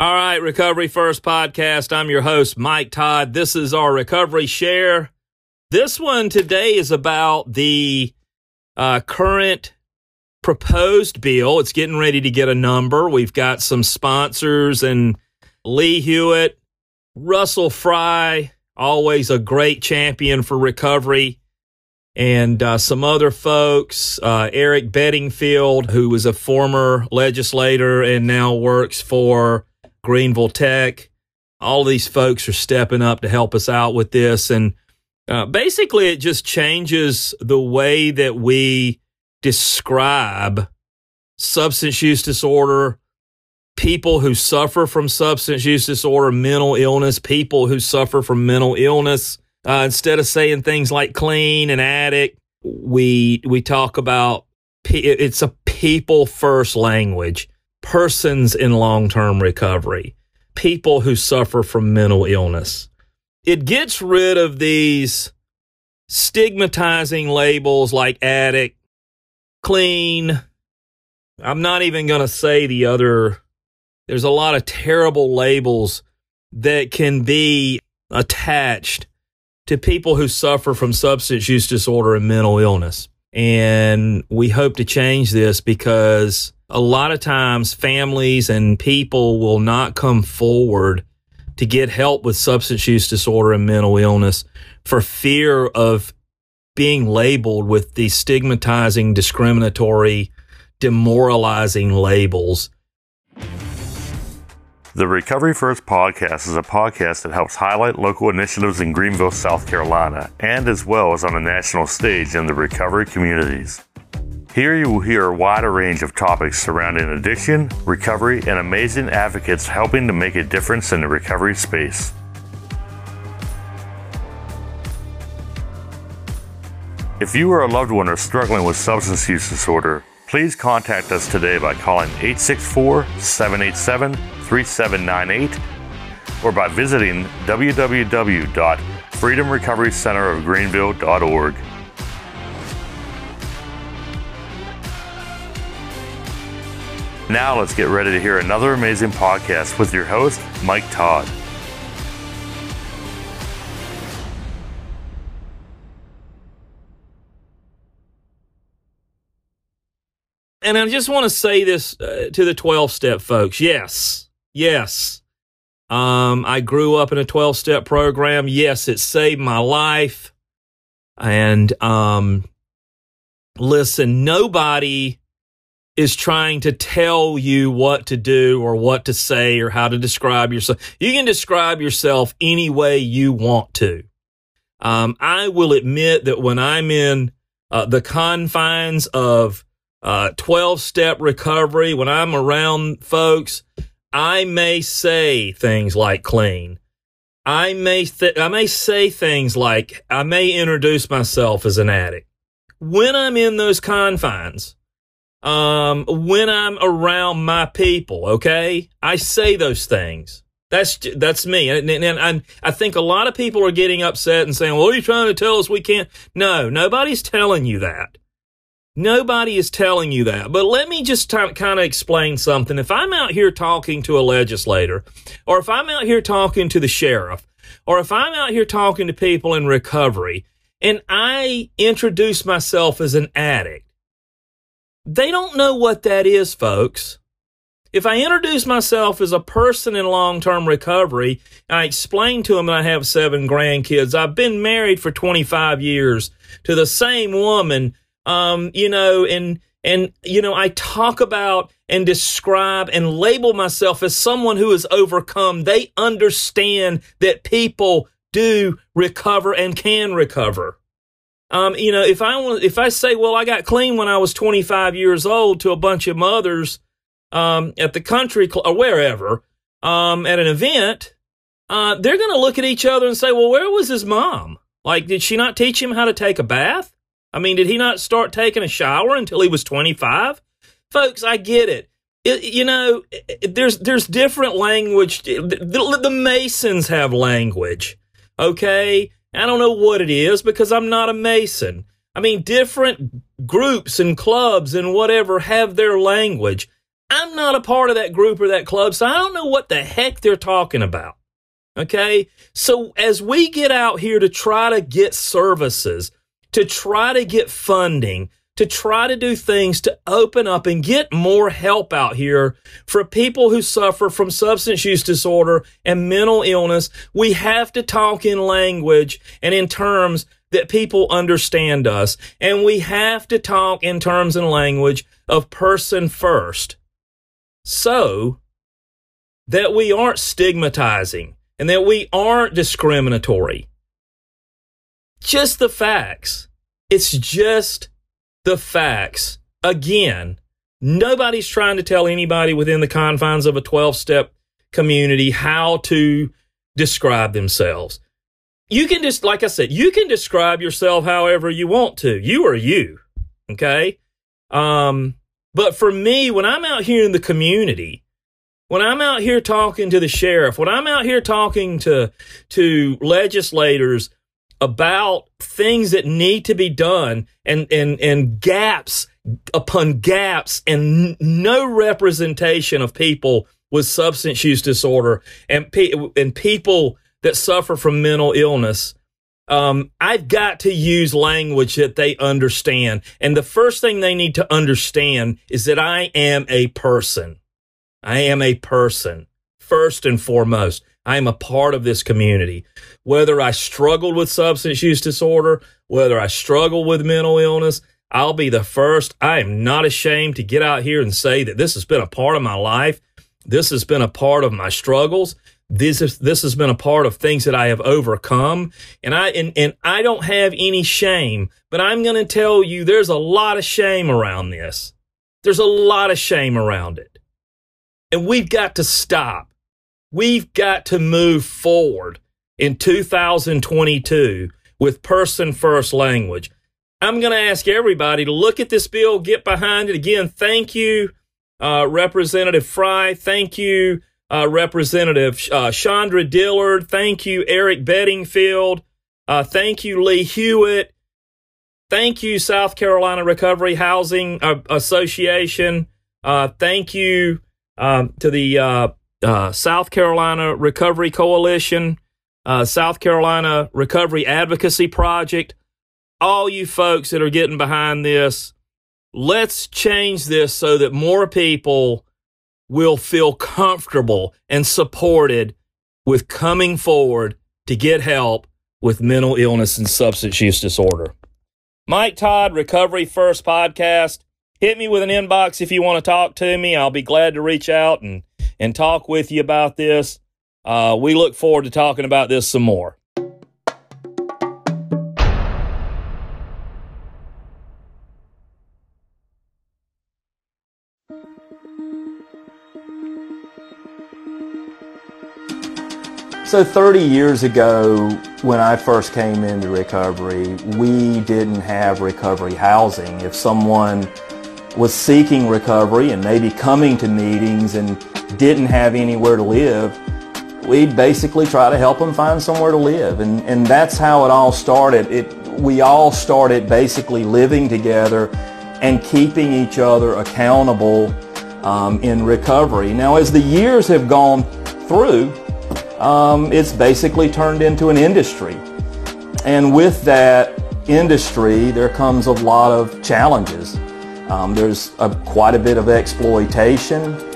All right, Recovery First podcast. I'm your host, Mike Todd. This is our recovery share. This one today is about the uh, current proposed bill. It's getting ready to get a number. We've got some sponsors and Lee Hewitt, Russell Fry, always a great champion for recovery, and uh, some other folks. Uh, Eric Bedingfield, who was a former legislator and now works for Greenville Tech. All these folks are stepping up to help us out with this. And uh, basically, it just changes the way that we describe substance use disorder, people who suffer from substance use disorder, mental illness, people who suffer from mental illness. Uh, instead of saying things like clean and addict, we we talk about it's a people first language persons in long term recovery, people who suffer from mental illness. It gets rid of these stigmatizing labels like addict, clean. I'm not even going to say the other. There's a lot of terrible labels that can be attached to people who suffer from substance use disorder and mental illness. And we hope to change this because a lot of times families and people will not come forward to get help with substance use disorder and mental illness for fear of being labeled with these stigmatizing, discriminatory, demoralizing labels. The Recovery First podcast is a podcast that helps highlight local initiatives in Greenville, South Carolina, and as well as on a national stage in the recovery communities. Here you will hear a wider range of topics surrounding addiction, recovery, and amazing advocates helping to make a difference in the recovery space. If you or a loved one are struggling with substance use disorder, please contact us today by calling 864 787 3798 or by visiting www.freedomrecoverycenterofgreenville.org. Now let's get ready to hear another amazing podcast with your host, Mike Todd. And I just want to say this uh, to the 12 step folks. Yes, yes. Um, I grew up in a 12 step program. Yes, it saved my life. And, um, listen, nobody is trying to tell you what to do or what to say or how to describe yourself. You can describe yourself any way you want to. Um, I will admit that when I'm in uh, the confines of uh, 12 step recovery, when I'm around folks, I may say things like clean. I may th- I may say things like I may introduce myself as an addict. When I'm in those confines, um, when I'm around my people, okay? I say those things. That's that's me, and, and, and, I think a lot of people are getting upset and saying, "Well, are you trying to tell us we can't?" No, nobody's telling you that. Nobody is telling you that. But let me just t- kind of explain something. If I'm out here talking to a legislator, or if I'm out here talking to the sheriff, or if I'm out here talking to people in recovery, and I introduce myself as an addict they don't know what that is, folks. If I introduce myself as a person in long term recovery, I explain to them that I have seven grandkids. I've been married for 25 years to the same woman, um, you know, and, and, you know, I talk about and describe and label myself as someone who has overcome. They understand that people do recover and can recover. Um, you know, if I want, if I say, well, I got clean when I was 25 years old to a bunch of mothers, um, at the country cl- or wherever, um, at an event, uh, they're going to look at each other and say, well, where was his mom? Like, did she not teach him how to take a bath? I mean, did he not start taking a shower until he was 25? Folks, I get it. it you know, it, there's, there's different language. The, the, the Masons have language. Okay. I don't know what it is because I'm not a Mason. I mean, different groups and clubs and whatever have their language. I'm not a part of that group or that club, so I don't know what the heck they're talking about. Okay. So as we get out here to try to get services, to try to get funding, to try to do things to open up and get more help out here for people who suffer from substance use disorder and mental illness. We have to talk in language and in terms that people understand us. And we have to talk in terms and language of person first so that we aren't stigmatizing and that we aren't discriminatory. Just the facts. It's just the facts. Again, nobody's trying to tell anybody within the confines of a 12 step community how to describe themselves. You can just, like I said, you can describe yourself however you want to. You are you. Okay. Um, but for me, when I'm out here in the community, when I'm out here talking to the sheriff, when I'm out here talking to, to legislators, about things that need to be done and, and, and gaps upon gaps and no representation of people with substance use disorder and, pe- and people that suffer from mental illness. Um, I've got to use language that they understand. And the first thing they need to understand is that I am a person. I am a person first and foremost. I am a part of this community. Whether I struggled with substance use disorder, whether I struggle with mental illness, I'll be the first. I am not ashamed to get out here and say that this has been a part of my life. This has been a part of my struggles. This is, this has been a part of things that I have overcome. And I, and, and I don't have any shame, but I'm going to tell you there's a lot of shame around this. There's a lot of shame around it. And we've got to stop. We've got to move forward in 2022 with person first language. I'm going to ask everybody to look at this bill, get behind it. Again, thank you, uh, Representative Fry. Thank you, uh, Representative uh, Chandra Dillard. Thank you, Eric Bedingfield. Uh, thank you, Lee Hewitt. Thank you, South Carolina Recovery Housing uh, Association. Uh, thank you um, to the uh, South Carolina Recovery Coalition, uh, South Carolina Recovery Advocacy Project, all you folks that are getting behind this, let's change this so that more people will feel comfortable and supported with coming forward to get help with mental illness and substance use disorder. Mike Todd, Recovery First Podcast. Hit me with an inbox if you want to talk to me. I'll be glad to reach out and and talk with you about this. Uh, we look forward to talking about this some more. So 30 years ago, when I first came into recovery, we didn't have recovery housing. If someone was seeking recovery and maybe coming to meetings and didn't have anywhere to live, we'd basically try to help them find somewhere to live. And, and that's how it all started. It, we all started basically living together and keeping each other accountable um, in recovery. Now, as the years have gone through, um, it's basically turned into an industry. And with that industry, there comes a lot of challenges. Um, there's a, quite a bit of exploitation.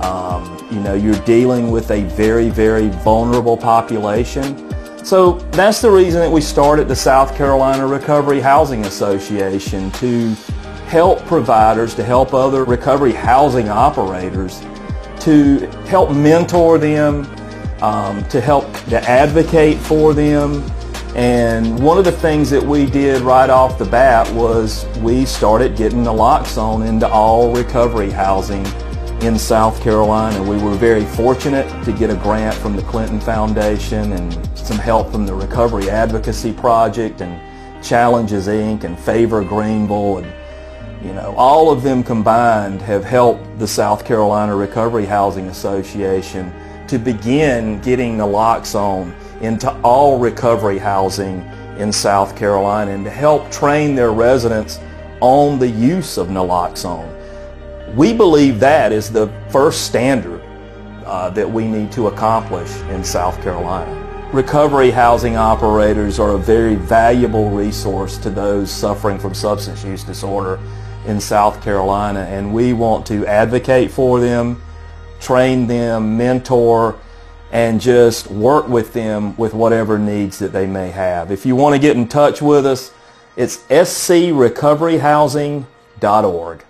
Um, you know, you're dealing with a very, very vulnerable population. So that's the reason that we started the South Carolina Recovery Housing Association to help providers, to help other recovery housing operators, to help mentor them, um, to help to advocate for them. And one of the things that we did right off the bat was we started getting naloxone into all recovery housing in South Carolina. We were very fortunate to get a grant from the Clinton Foundation and some help from the Recovery Advocacy Project and Challenges Inc. and Favor Greenville and you know, all of them combined have helped the South Carolina Recovery Housing Association to begin getting naloxone into all recovery housing in South Carolina and to help train their residents on the use of naloxone. We believe that is the first standard uh, that we need to accomplish in South Carolina. Recovery housing operators are a very valuable resource to those suffering from substance use disorder in South Carolina, and we want to advocate for them, train them, mentor, and just work with them with whatever needs that they may have. If you want to get in touch with us, it's screcoveryhousing.org.